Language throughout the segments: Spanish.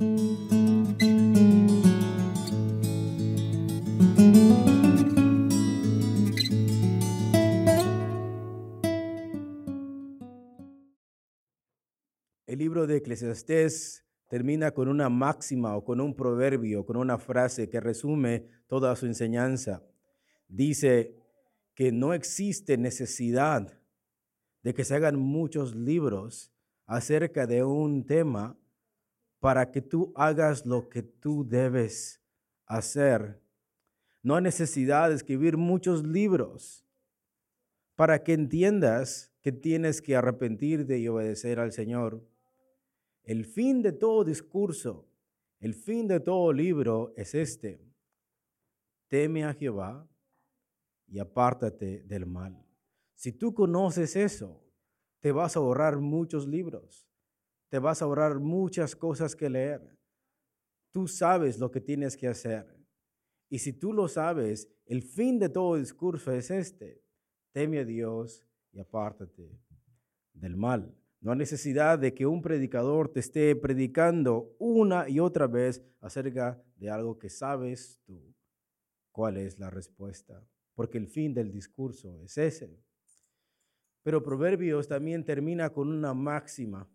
El libro de Eclesiastés termina con una máxima o con un proverbio, con una frase que resume toda su enseñanza. Dice que no existe necesidad de que se hagan muchos libros acerca de un tema para que tú hagas lo que tú debes hacer. No hay necesidad de escribir muchos libros para que entiendas que tienes que arrepentirte y obedecer al Señor. El fin de todo discurso, el fin de todo libro es este. Teme a Jehová y apártate del mal. Si tú conoces eso, te vas a ahorrar muchos libros, te vas a ahorrar muchas cosas que leer. Tú sabes lo que tienes que hacer. Y si tú lo sabes, el fin de todo discurso es este. Teme a Dios y apártate del mal. No hay necesidad de que un predicador te esté predicando una y otra vez acerca de algo que sabes tú cuál es la respuesta, porque el fin del discurso es ese. Pero Proverbios también termina con una máxima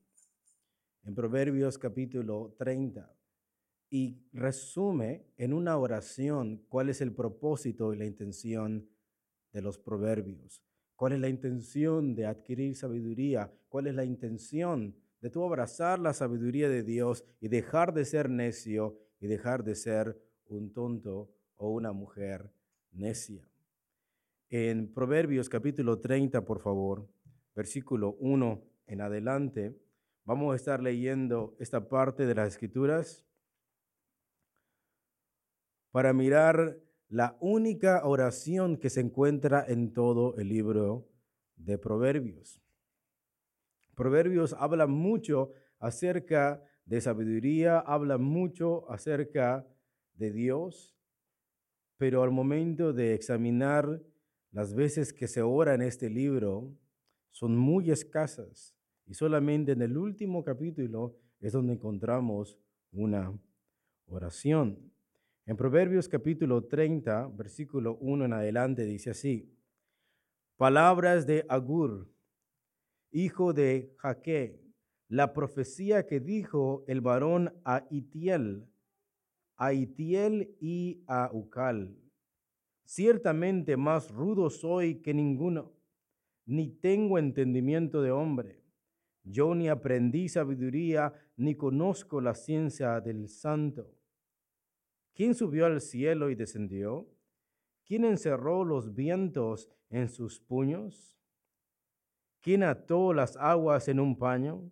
en Proverbios capítulo 30 y resume en una oración cuál es el propósito y la intención de los proverbios. ¿Cuál es la intención de adquirir sabiduría? ¿Cuál es la intención de tú abrazar la sabiduría de Dios y dejar de ser necio y dejar de ser un tonto o una mujer necia? En Proverbios capítulo 30, por favor, versículo 1 en adelante, vamos a estar leyendo esta parte de las escrituras para mirar la única oración que se encuentra en todo el libro de Proverbios. Proverbios habla mucho acerca de sabiduría, habla mucho acerca de Dios, pero al momento de examinar las veces que se ora en este libro, son muy escasas y solamente en el último capítulo es donde encontramos una oración. En Proverbios capítulo 30, versículo 1 en adelante, dice así, palabras de Agur, hijo de Jaque, la profecía que dijo el varón a Itiel, a Itiel y a Ucal. Ciertamente más rudo soy que ninguno, ni tengo entendimiento de hombre. Yo ni aprendí sabiduría, ni conozco la ciencia del santo. ¿Quién subió al cielo y descendió? ¿Quién encerró los vientos en sus puños? ¿Quién ató las aguas en un paño?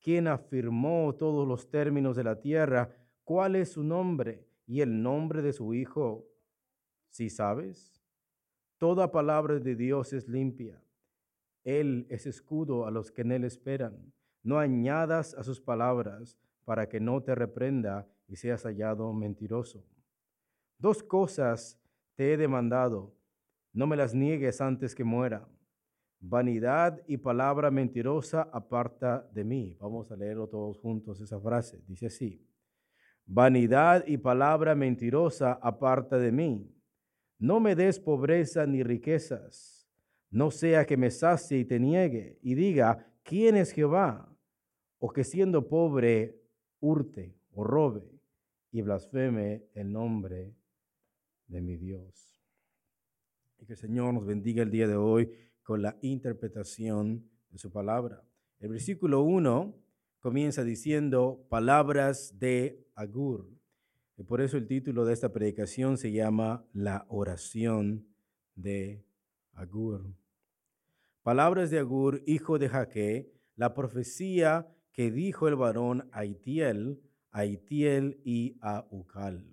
¿Quién afirmó todos los términos de la tierra? ¿Cuál es su nombre y el nombre de su Hijo? Si sabes, toda palabra de Dios es limpia. Él es escudo a los que en él esperan. No añadas a sus palabras para que no te reprenda y seas hallado mentiroso. Dos cosas te he demandado, no me las niegues antes que muera. Vanidad y palabra mentirosa aparta de mí. Vamos a leerlo todos juntos esa frase. Dice así. Vanidad y palabra mentirosa aparta de mí. No me des pobreza ni riquezas. No sea que me sacie y te niegue y diga, ¿quién es Jehová? O que siendo pobre hurte o robe y blasfeme el nombre de mi Dios. Y que el Señor nos bendiga el día de hoy con la interpretación de su palabra. El versículo 1 comienza diciendo palabras de Agur. Y por eso el título de esta predicación se llama La oración de Agur. Palabras de Agur, hijo de Jaque, la profecía que dijo el varón Aitiel a Itiel y a Ucal.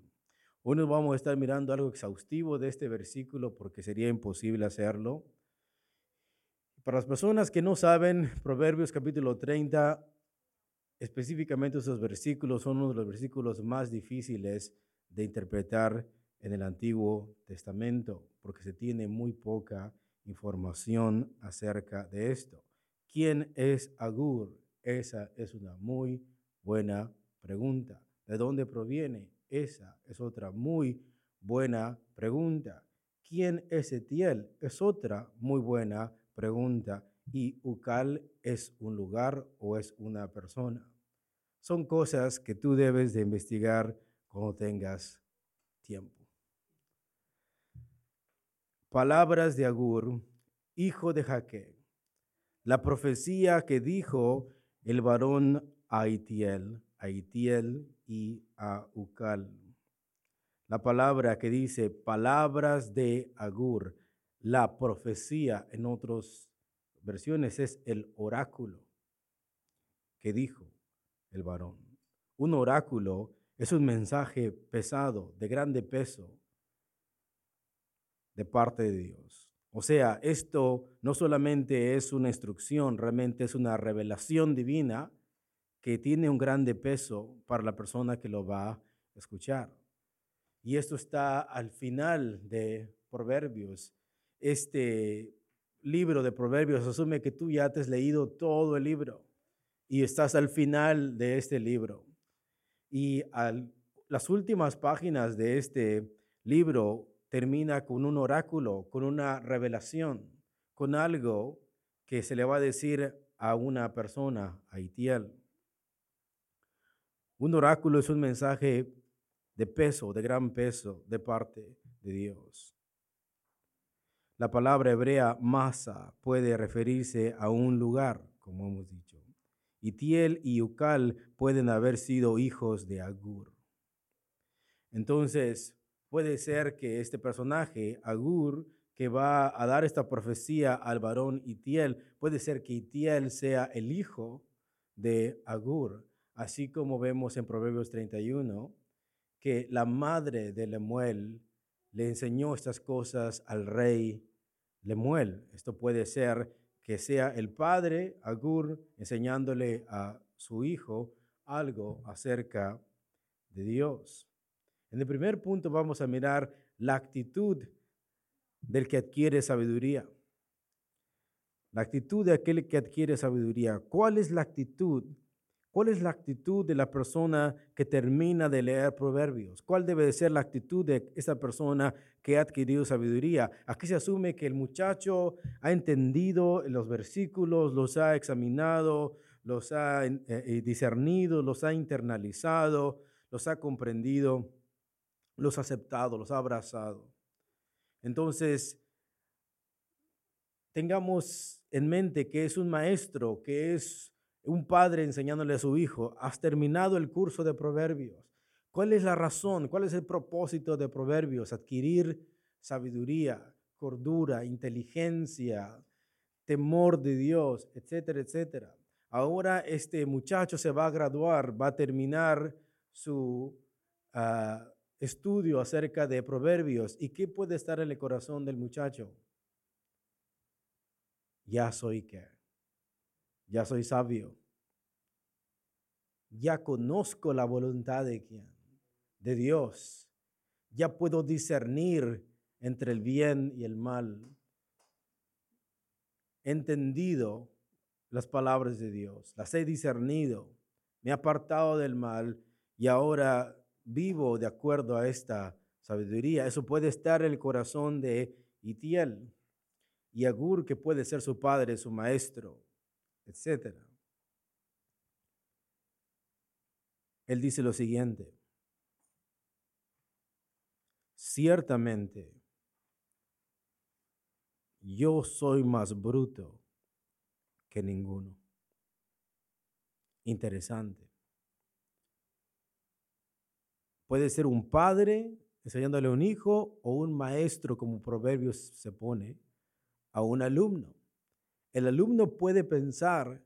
Hoy nos vamos a estar mirando algo exhaustivo de este versículo porque sería imposible hacerlo. Para las personas que no saben, Proverbios capítulo 30, específicamente esos versículos son uno de los versículos más difíciles de interpretar en el Antiguo Testamento porque se tiene muy poca información acerca de esto. ¿Quién es Agur? Esa es una muy buena pregunta. ¿De dónde proviene? Esa es otra muy buena pregunta. ¿Quién es Etiel? Es otra muy buena pregunta. ¿Y Ucal es un lugar o es una persona? Son cosas que tú debes de investigar cuando tengas tiempo. Palabras de Agur, hijo de Jaque. La profecía que dijo el varón a Itiel, a Itiel y a Ucal. La palabra que dice palabras de Agur, la profecía en otras versiones es el oráculo que dijo el varón. Un oráculo es un mensaje pesado, de grande peso, de parte de Dios. O sea, esto no solamente es una instrucción, realmente es una revelación divina que tiene un grande peso para la persona que lo va a escuchar. Y esto está al final de Proverbios. Este libro de Proverbios asume que tú ya te has leído todo el libro y estás al final de este libro. Y las últimas páginas de este libro termina con un oráculo, con una revelación, con algo que se le va a decir a una persona, a Itiel. Un oráculo es un mensaje de peso, de gran peso de parte de Dios. La palabra hebrea masa puede referirse a un lugar, como hemos dicho. Itiel y Ucal pueden haber sido hijos de Agur. Entonces, puede ser que este personaje, Agur, que va a dar esta profecía al varón Itiel, puede ser que Itiel sea el hijo de Agur, así como vemos en Proverbios 31, que la madre de Lemuel le enseñó estas cosas al rey Lemuel. Esto puede ser que sea el padre, Agur, enseñándole a su hijo algo acerca de Dios. En el primer punto vamos a mirar la actitud del que adquiere sabiduría. La actitud de aquel que adquiere sabiduría. ¿Cuál es la actitud? ¿Cuál es la actitud de la persona que termina de leer proverbios? ¿Cuál debe de ser la actitud de esa persona que ha adquirido sabiduría? Aquí se asume que el muchacho ha entendido los versículos, los ha examinado, los ha eh, eh, discernido, los ha internalizado, los ha comprendido, los ha aceptado, los ha abrazado. Entonces, tengamos en mente que es un maestro, que es un padre enseñándole a su hijo, has terminado el curso de proverbios. ¿Cuál es la razón? ¿Cuál es el propósito de proverbios? Adquirir sabiduría, cordura, inteligencia, temor de Dios, etcétera, etcétera. Ahora este muchacho se va a graduar, va a terminar su ah, estudio acerca de proverbios. ¿Y qué puede estar en el corazón del muchacho? Ya soy qué ya soy sabio, ya conozco la voluntad de de Dios, ya puedo discernir entre el bien y el mal. He entendido las palabras de Dios, las he discernido, me he apartado del mal y ahora vivo de acuerdo a esta sabiduría. Eso puede estar en el corazón de Itiel y Agur, que puede ser su padre, su maestro etc. Él dice lo siguiente, ciertamente yo soy más bruto que ninguno. Interesante. Puede ser un padre enseñándole a un hijo o un maestro, como Proverbios se pone, a un alumno. El alumno puede pensar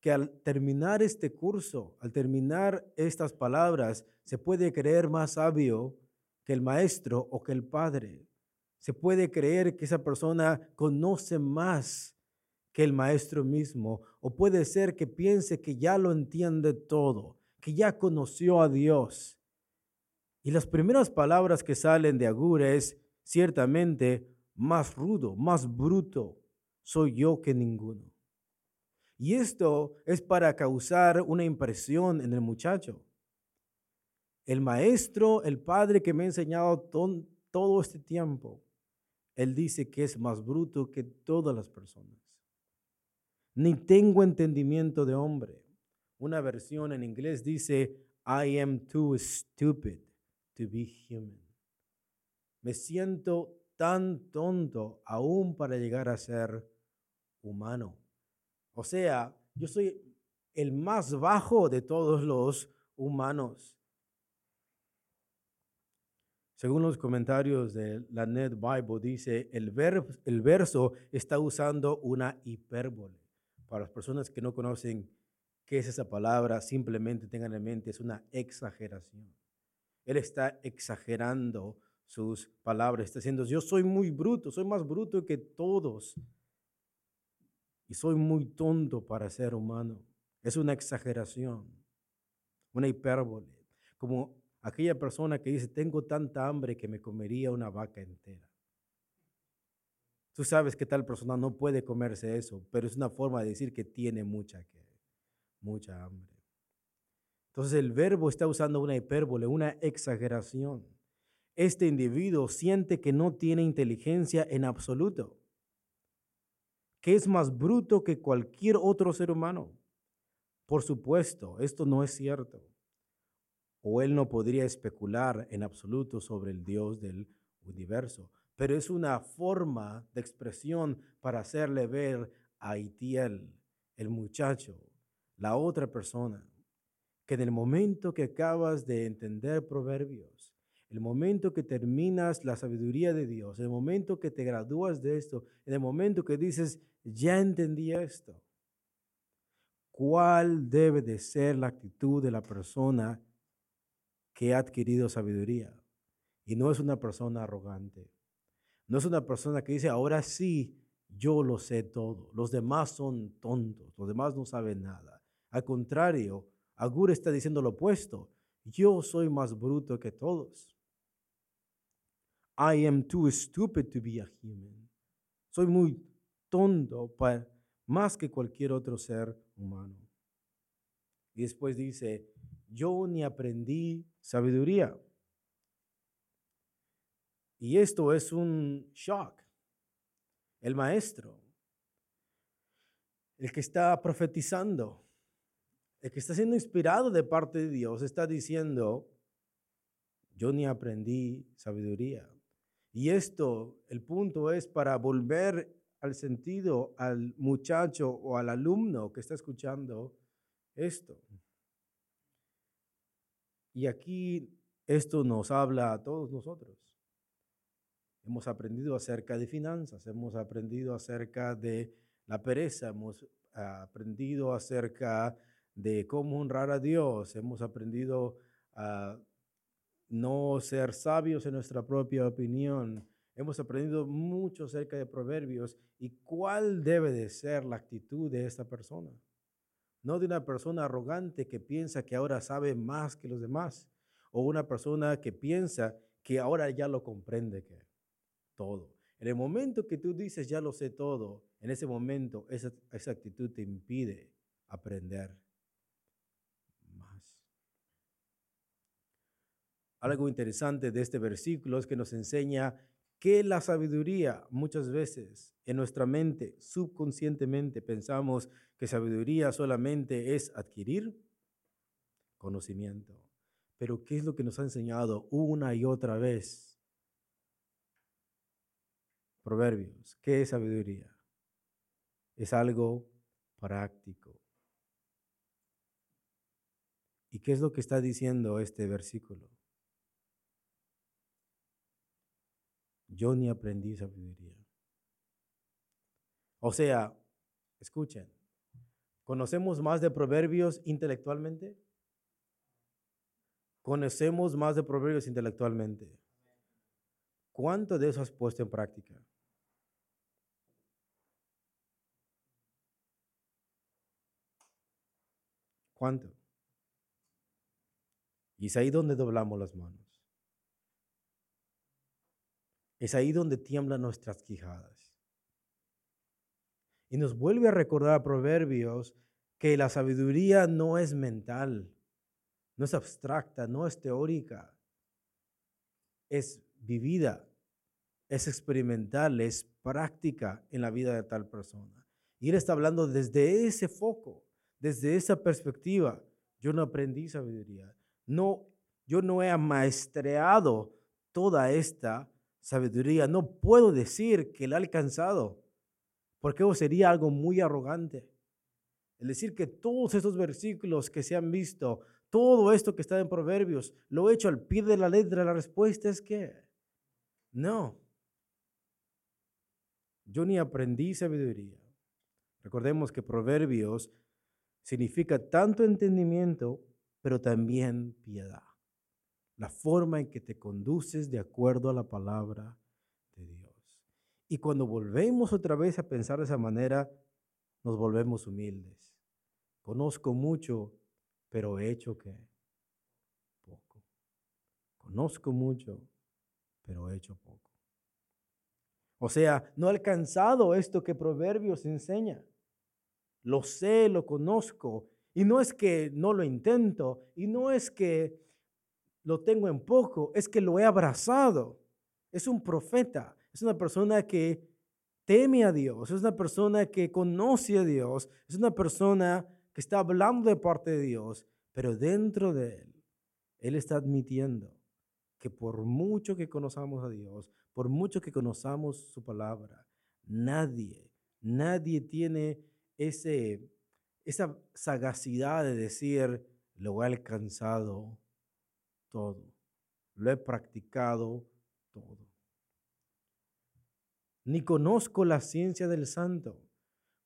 que al terminar este curso, al terminar estas palabras, se puede creer más sabio que el maestro o que el padre. Se puede creer que esa persona conoce más que el maestro mismo. O puede ser que piense que ya lo entiende todo, que ya conoció a Dios. Y las primeras palabras que salen de Agur es ciertamente más rudo, más bruto, soy yo que ninguno. Y esto es para causar una impresión en el muchacho. El maestro, el padre que me ha enseñado todo este tiempo, él dice que es más bruto que todas las personas. Ni tengo entendimiento de hombre. Una versión en inglés dice, I am too stupid to be human. Me siento tan tonto aún para llegar a ser humano. O sea, yo soy el más bajo de todos los humanos. Según los comentarios de la Net Bible, dice, el, el verso está usando una hipérbole. Para las personas que no conocen qué es esa palabra, simplemente tengan en mente, es una exageración. Él está exagerando sus palabras, está diciendo, yo soy muy bruto, soy más bruto que todos. Y soy muy tonto para ser humano. Es una exageración, una hipérbole. Como aquella persona que dice, tengo tanta hambre que me comería una vaca entera. Tú sabes que tal persona no puede comerse eso, pero es una forma de decir que tiene mucha, mucha hambre. Entonces el verbo está usando una hipérbole, una exageración. Este individuo siente que no tiene inteligencia en absoluto, que es más bruto que cualquier otro ser humano. Por supuesto, esto no es cierto o él no podría especular en absoluto sobre el Dios del universo. Pero es una forma de expresión para hacerle ver a Itiel, el muchacho, la otra persona, que en el momento que acabas de entender proverbios, el momento que terminas la sabiduría de Dios, el momento que te gradúas de esto, en el momento que dices, ya entendí esto, ¿cuál debe de ser la actitud de la persona que ha adquirido sabiduría. Y no es una persona arrogante. No es una persona que dice, ahora sí, yo lo sé todo. Los demás son tontos. Los demás no saben nada. Al contrario, Agur está diciendo lo opuesto. Yo soy más bruto que todos. I am too stupid to be a human. Soy muy tonto más que cualquier otro ser humano. Y después dice, yo ni aprendí sabiduría. Y esto es un shock. El maestro, el que está profetizando, el que está siendo inspirado de parte de Dios, está diciendo, yo ni aprendí sabiduría. Y esto, el punto es para volver al sentido al muchacho o al alumno que está escuchando esto. Y aquí esto nos habla a todos nosotros. Hemos aprendido acerca de finanzas, hemos aprendido acerca de la pereza, hemos aprendido acerca de cómo honrar a Dios, hemos aprendido a no ser sabios en nuestra propia opinión, hemos aprendido mucho acerca de proverbios y cuál debe de ser la actitud de esta persona. No de una persona arrogante que piensa que ahora sabe más que los demás, o una persona que piensa que ahora ya lo comprende que todo. En el momento que tú dices ya lo sé todo, en ese momento esa, esa actitud te impide aprender más. Algo interesante de este versículo es que nos enseña que la sabiduría muchas veces en nuestra mente, subconscientemente, pensamos que sabiduría solamente es adquirir conocimiento. Pero ¿qué es lo que nos ha enseñado una y otra vez? Proverbios, ¿qué es sabiduría? Es algo práctico. ¿Y qué es lo que está diciendo este versículo? Yo ni aprendí sabiduría. O sea, escuchen, ¿conocemos más de proverbios intelectualmente? ¿Conocemos más de proverbios intelectualmente? ¿Cuánto de eso has puesto en práctica? ¿Cuánto? Y es ahí donde doblamos las manos. Es ahí donde tiemblan nuestras quijadas. Y nos vuelve a recordar a Proverbios que la sabiduría no es mental, no es abstracta, no es teórica, es vivida, es experimental, es práctica en la vida de tal persona. Y él está hablando desde ese foco, desde esa perspectiva. Yo no aprendí sabiduría. No, yo no he amaestreado toda esta sabiduría. No puedo decir que la he alcanzado, porque eso sería algo muy arrogante. El decir que todos estos versículos que se han visto, todo esto que está en Proverbios, lo he hecho al pie de la letra, la respuesta es que no. Yo ni aprendí sabiduría. Recordemos que Proverbios significa tanto entendimiento, pero también piedad. La forma en que te conduces de acuerdo a la palabra de Dios. Y cuando volvemos otra vez a pensar de esa manera, nos volvemos humildes. Conozco mucho, pero he hecho que poco. Conozco mucho, pero he hecho poco. O sea, no he alcanzado esto que Proverbios enseña. Lo sé, lo conozco. Y no es que no lo intento, y no es que lo tengo en poco, es que lo he abrazado. Es un profeta, es una persona que teme a Dios, es una persona que conoce a Dios, es una persona que está hablando de parte de Dios, pero dentro de él, él está admitiendo que por mucho que conozcamos a Dios, por mucho que conozcamos su palabra, nadie, nadie tiene ese, esa sagacidad de decir, lo he alcanzado todo, lo he practicado todo. Ni conozco la ciencia del santo.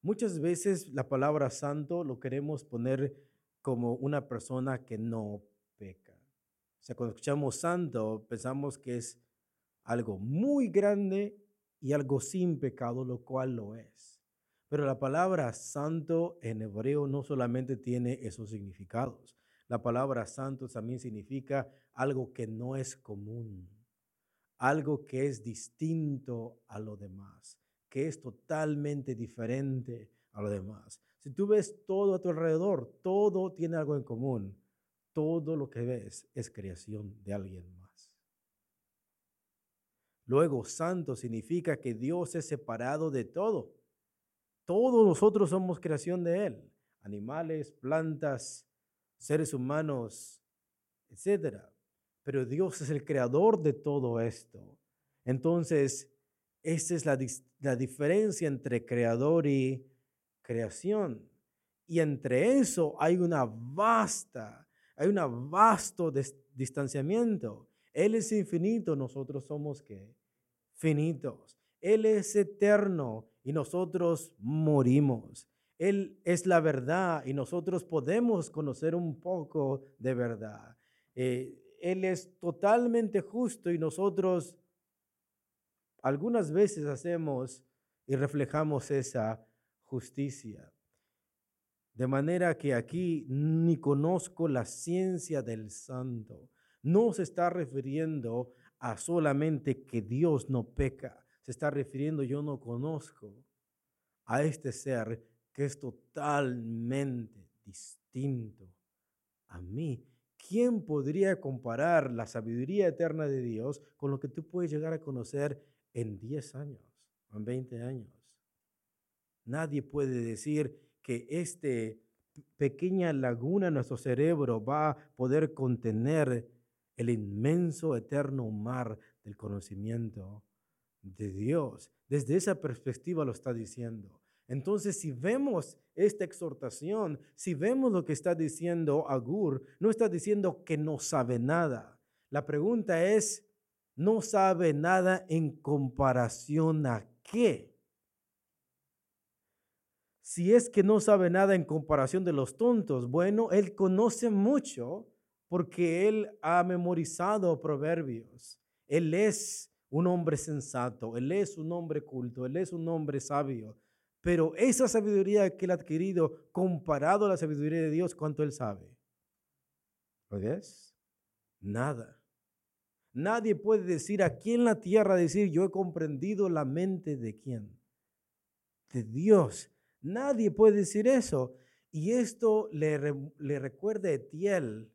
Muchas veces la palabra santo lo queremos poner como una persona que no peca. O sea, cuando escuchamos santo, pensamos que es algo muy grande y algo sin pecado, lo cual lo es. Pero la palabra santo en hebreo no solamente tiene esos significados. La palabra santo también significa algo que no es común, algo que es distinto a lo demás, que es totalmente diferente a lo demás. Si tú ves todo a tu alrededor, todo tiene algo en común. Todo lo que ves es creación de alguien más. Luego, santo significa que Dios es separado de todo. Todos nosotros somos creación de Él. Animales, plantas, seres humanos, etc. Pero Dios es el creador de todo esto. Entonces, esa es la, la diferencia entre creador y creación. Y entre eso hay una vasta, hay un vasto distanciamiento. Él es infinito, nosotros somos que finitos. Él es eterno y nosotros morimos. Él es la verdad y nosotros podemos conocer un poco de verdad. Eh, él es totalmente justo y nosotros algunas veces hacemos y reflejamos esa justicia. De manera que aquí ni conozco la ciencia del santo no se está refiriendo a solamente que Dios no peca, se está refiriendo yo no conozco a este ser que es totalmente distinto a mí. ¿Quién podría comparar la sabiduría eterna de Dios con lo que tú puedes llegar a conocer en 10 años en 20 años? Nadie puede decir que este pequeña laguna en nuestro cerebro va a poder contener el inmenso, eterno mar del conocimiento de Dios. Desde esa perspectiva lo está diciendo. Entonces, si vemos esta exhortación, si vemos lo que está diciendo Agur, no está diciendo que no sabe nada. La pregunta es, ¿no sabe nada en comparación a qué? Si es que no sabe nada en comparación de los tontos, bueno, él conoce mucho porque él ha memorizado proverbios. Él es un hombre sensato, él es un hombre culto, él es un hombre sabio. Pero esa sabiduría que él ha adquirido comparado a la sabiduría de Dios, ¿cuánto él sabe? ¿Lo ves? Nada. Nadie puede decir aquí en la tierra, decir yo he comprendido la mente de quién. De Dios. Nadie puede decir eso. Y esto le, le recuerda a Etiel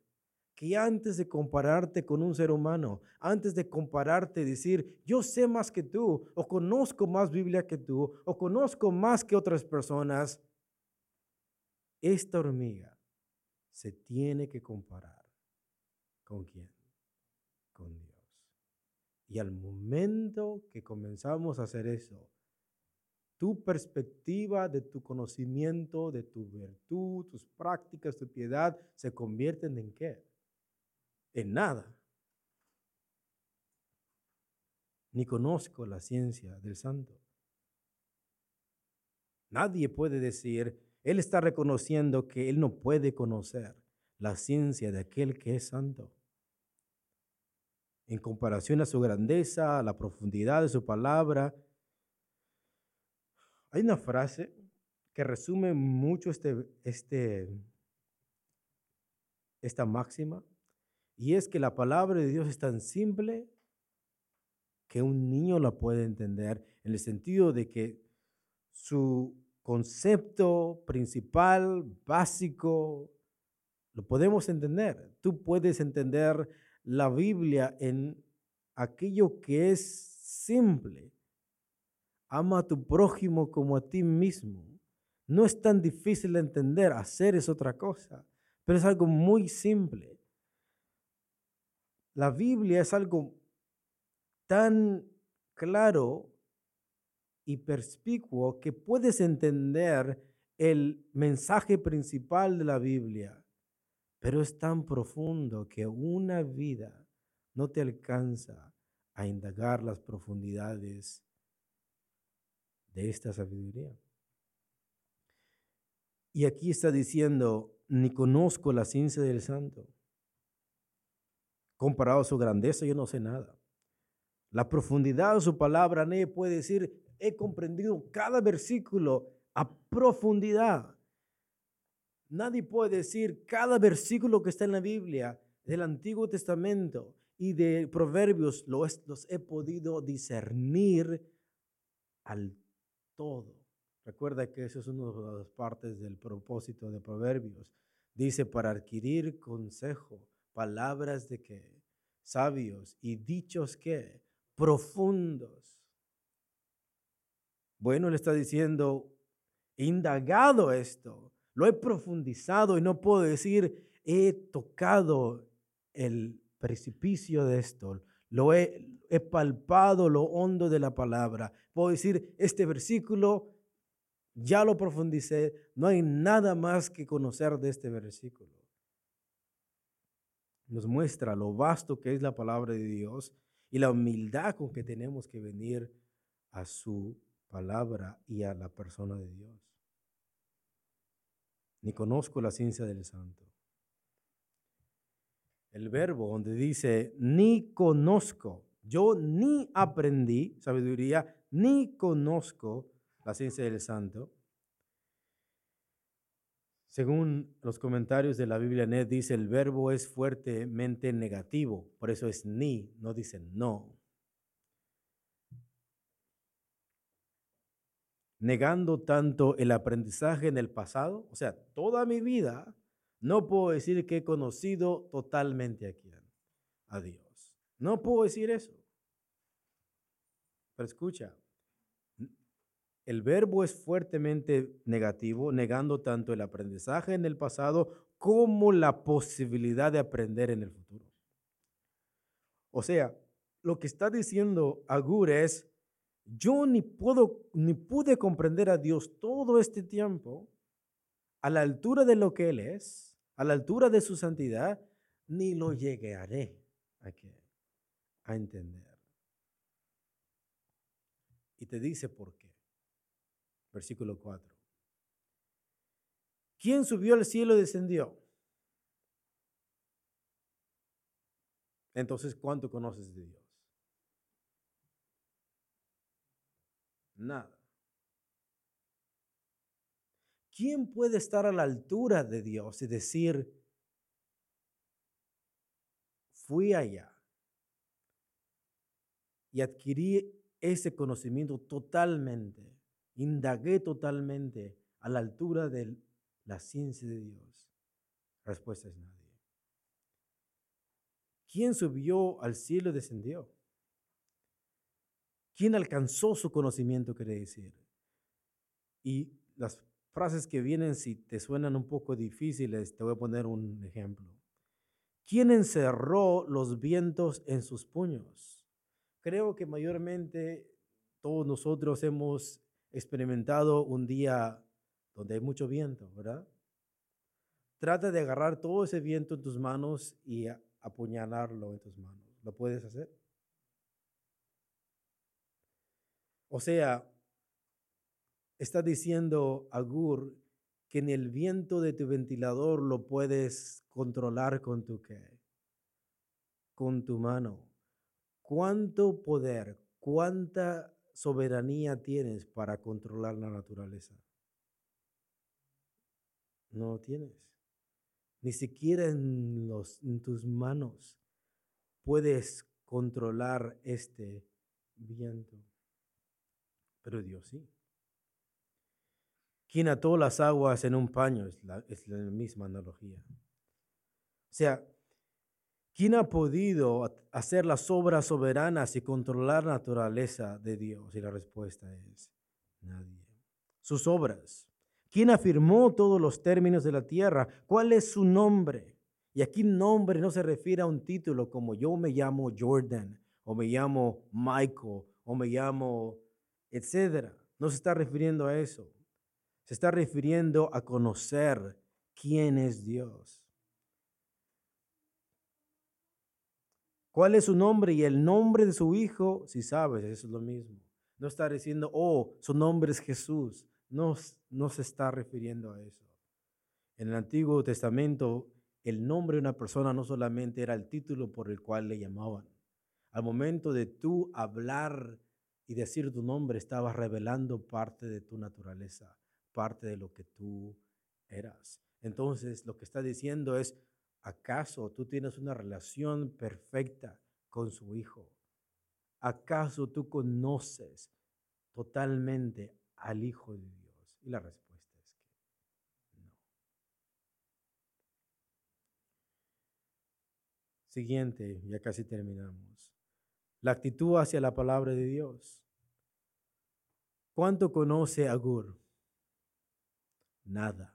que antes de compararte con un ser humano, antes de compararte, decir, yo sé más que tú, o conozco más Biblia que tú, o conozco más que otras personas, esta hormiga se tiene que comparar con quién? Con Dios. Y al momento que comenzamos a hacer eso, tu perspectiva de tu conocimiento, de tu virtud, tus prácticas, tu piedad, se convierten en qué? En nada. Ni conozco la ciencia del santo. Nadie puede decir, él está reconociendo que él no puede conocer la ciencia de aquel que es santo. En comparación a su grandeza, a la profundidad de su palabra, hay una frase que resume mucho este, este, esta máxima, y es que la palabra de Dios es tan simple que un niño la puede entender, en el sentido de que su concepto principal, básico, lo podemos entender. Tú puedes entender la Biblia en aquello que es simple. Ama a tu prójimo como a ti mismo. No es tan difícil de entender, hacer es otra cosa, pero es algo muy simple. La Biblia es algo tan claro y perspicuo que puedes entender el mensaje principal de la Biblia, pero es tan profundo que una vida no te alcanza a indagar las profundidades de esta sabiduría. Y aquí está diciendo, ni conozco la ciencia del santo. Comparado a su grandeza, yo no sé nada. La profundidad de su palabra, nadie puede decir, he comprendido cada versículo a profundidad. Nadie puede decir cada versículo que está en la Biblia del Antiguo Testamento y de Proverbios los, los he podido discernir al todo. Recuerda que eso es una de las partes del propósito de Proverbios. Dice, para adquirir consejo, palabras de qué? Sabios y dichos que profundos bueno, le está diciendo, he indagado esto, lo he profundizado y no puedo decir, he tocado el precipicio de esto, lo he, he palpado lo hondo de la palabra. Puedo decir, este versículo ya lo profundicé, no hay nada más que conocer de este versículo. Nos muestra lo vasto que es la palabra de Dios y la humildad con que tenemos que venir a su palabra y a la persona de Dios. Ni conozco la ciencia del santo. El verbo donde dice, ni conozco, yo ni aprendí sabiduría, ni conozco la ciencia del santo. Según los comentarios de la Biblia Net, dice el verbo es fuertemente negativo, por eso es ni, no dice no. negando tanto el aprendizaje en el pasado, o sea, toda mi vida, no puedo decir que he conocido totalmente a quién, a Dios. No puedo decir eso. Pero escucha, el verbo es fuertemente negativo, negando tanto el aprendizaje en el pasado como la posibilidad de aprender en el futuro. O sea, lo que está diciendo Agur es, yo ni puedo ni pude comprender a Dios todo este tiempo a la altura de lo que él es, a la altura de su santidad, ni lo llegaré a, a entender. Y te dice por qué. Versículo 4. ¿Quién subió al cielo y descendió? Entonces, ¿cuánto conoces de Dios? Nada. ¿Quién puede estar a la altura de Dios y decir, fui allá y adquirí ese conocimiento totalmente, indagué totalmente a la altura de la ciencia de Dios? respuesta es nadie. ¿Quién subió al cielo y descendió? ¿Quién alcanzó su conocimiento, quiere decir? Y las frases que vienen, si te suenan un poco difíciles, te voy a poner un ejemplo. ¿Quién encerró los vientos en sus puños? Creo que mayormente todos nosotros hemos experimentado un día donde hay mucho viento, ¿verdad? Trata de agarrar todo ese viento en tus manos y apuñalarlo en tus manos. ¿Lo puedes hacer? O sea, está diciendo Agur que en el viento de tu ventilador lo puedes controlar con tu qué? Con tu mano. ¿Cuánto poder, cuánta soberanía tienes para controlar la naturaleza? No tienes. Ni siquiera en, los, en tus manos puedes controlar este viento. Pero Dios sí. ¿Quién ató las aguas en un paño? Es la, es la misma analogía. O sea, ¿quién ha podido hacer las obras soberanas y controlar la naturaleza de Dios? Y la respuesta es nadie. Sus obras. ¿Quién afirmó todos los términos de la tierra? ¿Cuál es su nombre? Y aquí nombre no se refiere a un título como yo me llamo Jordan, o me llamo Michael, o me llamo, etcétera. No se está refiriendo a eso. Se está refiriendo a conocer quién es Dios. ¿Cuál es su nombre y el nombre de su hijo? Si sabes, eso es lo mismo. No está diciendo, oh, su nombre es Jesús. No, no se está refiriendo a eso. En el Antiguo Testamento, el nombre de una persona no solamente era el título por el cual le llamaban. Al momento de tú hablar y decir tu nombre, estabas revelando parte de tu naturaleza parte de lo que tú eras. Entonces, lo que está diciendo es, ¿acaso tú tienes una relación perfecta con su Hijo? ¿Acaso tú conoces totalmente al Hijo de Dios? Y la respuesta es que no. Siguiente, ya casi terminamos. La actitud hacia la palabra de Dios. ¿Cuánto conoce Agur? nada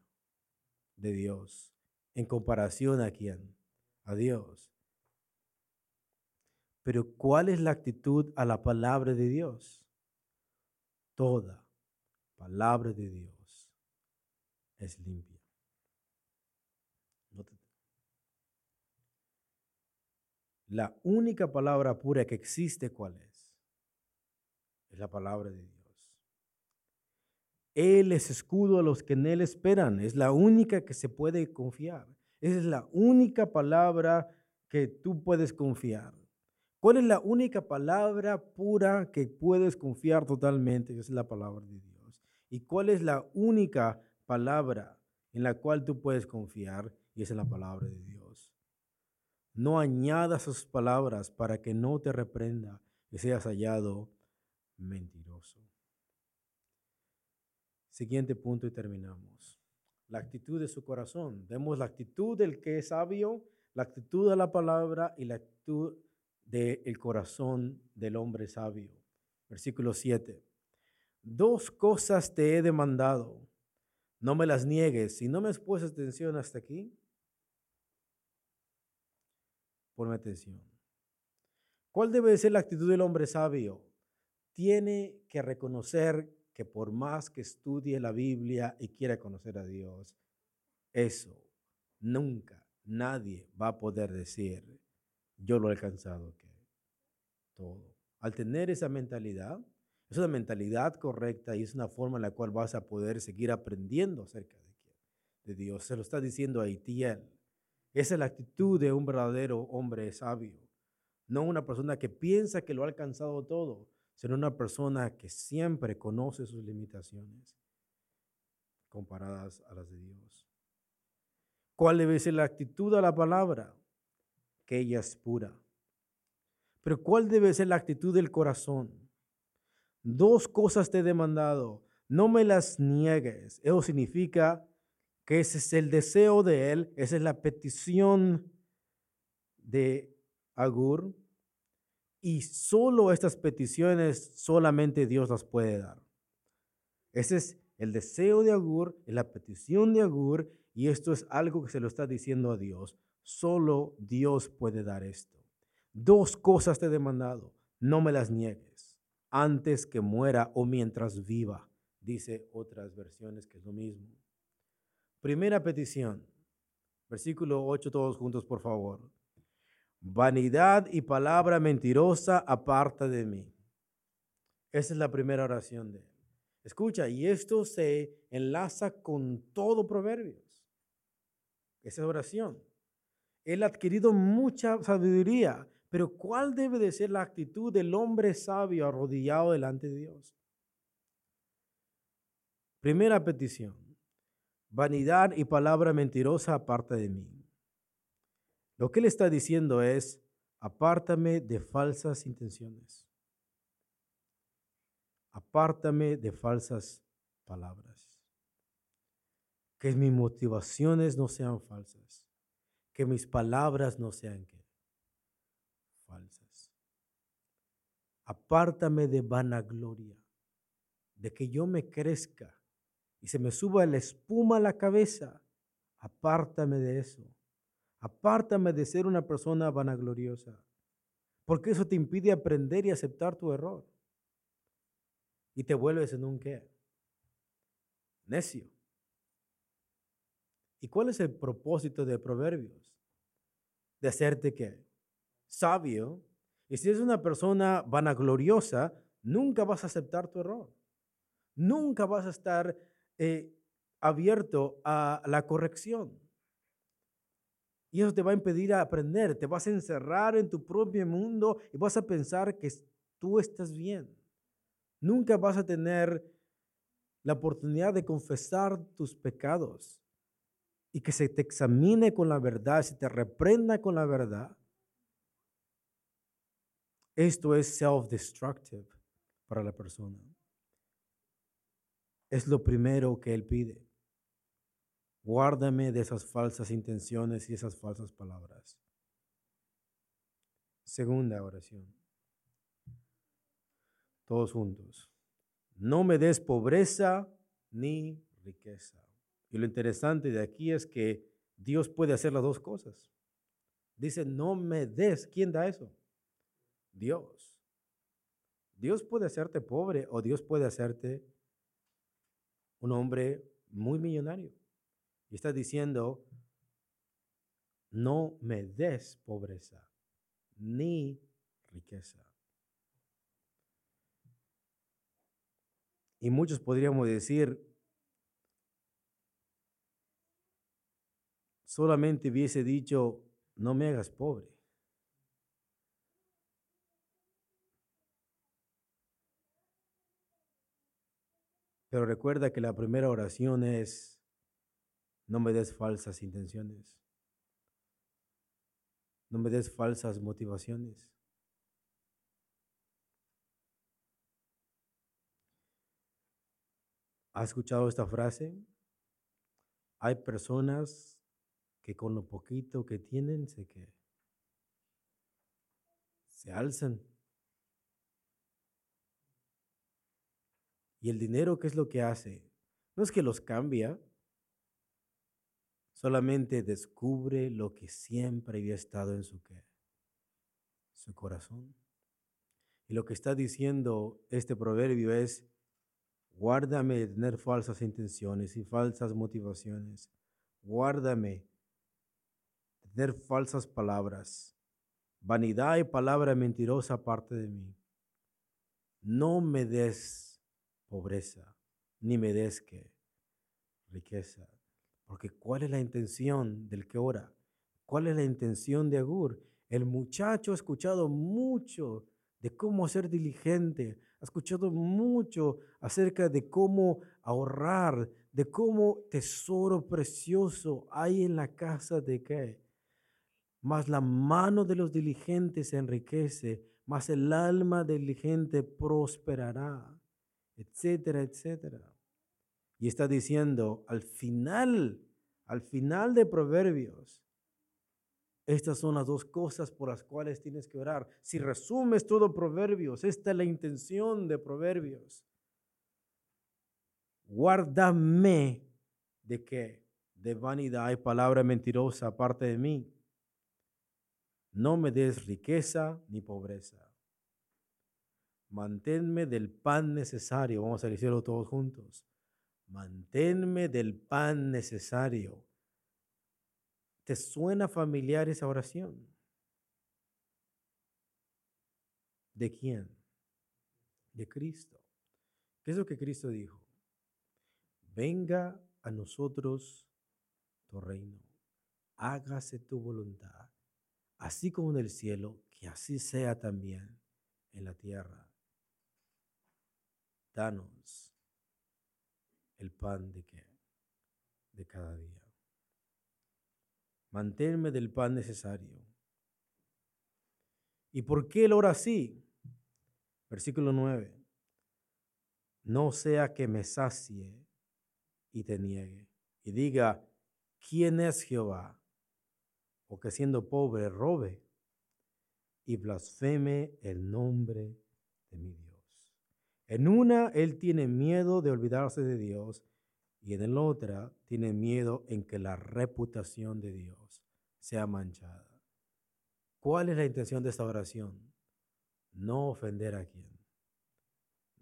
de Dios en comparación a quién? A Dios. Pero ¿cuál es la actitud a la palabra de Dios? Toda palabra de Dios es limpia. La única palabra pura que existe, ¿cuál es? Es la palabra de Dios. Él es escudo a los que en Él esperan. Es la única que se puede confiar. Esa es la única palabra que tú puedes confiar. ¿Cuál es la única palabra pura que puedes confiar totalmente? Es la palabra de Dios. ¿Y cuál es la única palabra en la cual tú puedes confiar? Y es la palabra de Dios. No añadas sus palabras para que no te reprenda y seas hallado mentiroso. Siguiente punto y terminamos. La actitud de su corazón. Vemos la actitud del que es sabio, la actitud de la palabra y la actitud del corazón del hombre sabio. Versículo 7. Dos cosas te he demandado. No me las niegues. Si no me has puesto atención hasta aquí, ponme atención. ¿Cuál debe ser la actitud del hombre sabio? Tiene que reconocer que por más que estudie la Biblia y quiera conocer a Dios, eso nunca nadie va a poder decir, yo lo he alcanzado todo. Al tener esa mentalidad, es una mentalidad correcta y es una forma en la cual vas a poder seguir aprendiendo acerca de, de Dios. Se lo está diciendo a Itiel. Esa es la actitud de un verdadero hombre sabio, no una persona que piensa que lo ha alcanzado todo, ser una persona que siempre conoce sus limitaciones comparadas a las de Dios. ¿Cuál debe ser la actitud a la palabra? Que ella es pura. Pero ¿cuál debe ser la actitud del corazón? Dos cosas te he demandado. no me las niegues. Eso significa que ese es el deseo de él, esa es la petición de Agur. Y solo estas peticiones solamente Dios las puede dar. Ese es el deseo de Agur, la petición de Agur, y esto es algo que se lo está diciendo a Dios. Solo Dios puede dar esto. Dos cosas te he demandado, no me las niegues, antes que muera o mientras viva, dice otras versiones que es lo mismo. Primera petición, versículo 8 todos juntos, por favor. Vanidad y palabra mentirosa aparta de mí. Esa es la primera oración de él. Escucha, y esto se enlaza con todo Proverbios. Esa oración. Él ha adquirido mucha sabiduría, pero ¿cuál debe de ser la actitud del hombre sabio arrodillado delante de Dios? Primera petición. Vanidad y palabra mentirosa aparte de mí. Lo que él está diciendo es, apártame de falsas intenciones. Apártame de falsas palabras. Que mis motivaciones no sean falsas. Que mis palabras no sean falsas. Apártame de vanagloria. De que yo me crezca y se me suba la espuma a la cabeza. Apártame de eso. Apártame de ser una persona vanagloriosa. Porque eso te impide aprender y aceptar tu error y te vuelves en un qué? Necio. ¿Y cuál es el propósito de Proverbios? De hacerte qué? Sabio. Y si eres una persona vanagloriosa, nunca vas a aceptar tu error. Nunca vas a estar eh, abierto a la corrección. Y eso te va a impedir aprender. Te vas a encerrar en tu propio mundo y vas a pensar que tú estás bien. Nunca vas a tener la oportunidad de confesar tus pecados y que se te examine con la verdad, se te reprenda con la verdad. Esto es self-destructive para la persona. Es lo primero que Él pide. Guárdame de esas falsas intenciones y esas falsas palabras. Segunda oración todos juntos. No me des pobreza ni riqueza. Y lo interesante de aquí es que Dios puede hacer las dos cosas. Dice, no me des. ¿Quién da eso? Dios. Dios puede hacerte pobre o Dios puede hacerte un hombre muy millonario. Y está diciendo, no me des pobreza ni riqueza. Y muchos podríamos decir, solamente hubiese dicho, no me hagas pobre. Pero recuerda que la primera oración es, no me des falsas intenciones, no me des falsas motivaciones. ¿Has escuchado esta frase? Hay personas que con lo poquito que tienen se que se alzan. Y el dinero, ¿qué es lo que hace? No es que los cambia, solamente descubre lo que siempre había estado en su, su corazón. Y lo que está diciendo este proverbio es, Guárdame de tener falsas intenciones y falsas motivaciones. Guárdame de tener falsas palabras. Vanidad y palabra mentirosa aparte de mí. No me des pobreza, ni me des que riqueza. Porque ¿cuál es la intención del que ora? ¿Cuál es la intención de Agur? El muchacho ha escuchado mucho de cómo ser diligente, ha escuchado mucho acerca de cómo ahorrar, de cómo tesoro precioso hay en la casa de qué. Mas la mano de los diligentes se enriquece, mas el alma diligente prosperará, etcétera, etcétera. Y está diciendo, al final, al final de Proverbios, estas son las dos cosas por las cuales tienes que orar. Si resumes todo Proverbios, esta es la intención de Proverbios. Guárdame de qué? De vanidad y palabra mentirosa aparte de mí. No me des riqueza ni pobreza. Manténme del pan necesario. Vamos a decirlo todos juntos. Manténme del pan necesario. ¿Te suena familiar esa oración? ¿De quién? De Cristo. ¿Qué es lo que Cristo dijo? Venga a nosotros tu reino. Hágase tu voluntad, así como en el cielo, que así sea también en la tierra. Danos el pan de qué? De cada día. Manténme del pan necesario. ¿Y por qué él ora así? Versículo 9. No sea que me sacie y te niegue y diga, ¿quién es Jehová? O que siendo pobre robe y blasfeme el nombre de mi Dios. En una, él tiene miedo de olvidarse de Dios y en el otra tiene miedo en que la reputación de Dios sea manchada. ¿Cuál es la intención de esta oración? No ofender a quién.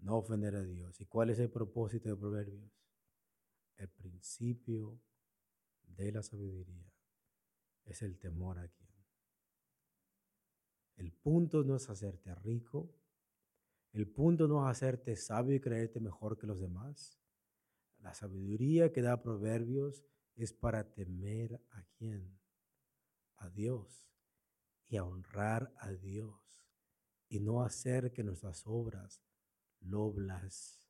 No ofender a Dios. ¿Y cuál es el propósito de Proverbios? El principio de la sabiduría es el temor a quién. El punto no es hacerte rico. El punto no es hacerte sabio y creerte mejor que los demás. La sabiduría que da Proverbios es para temer a quién? A Dios y a honrar a Dios y no hacer que nuestras obras lo blasfemen.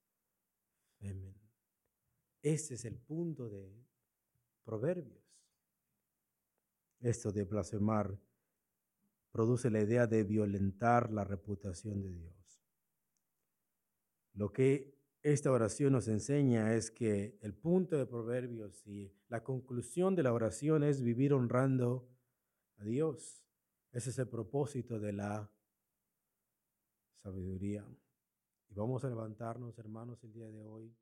Ese es el punto de Proverbios. Esto de blasfemar produce la idea de violentar la reputación de Dios. Lo que esta oración nos enseña es que el punto de Proverbios y la conclusión de la oración es vivir honrando a Dios. Ese es el propósito de la sabiduría. Y vamos a levantarnos, hermanos, el día de hoy.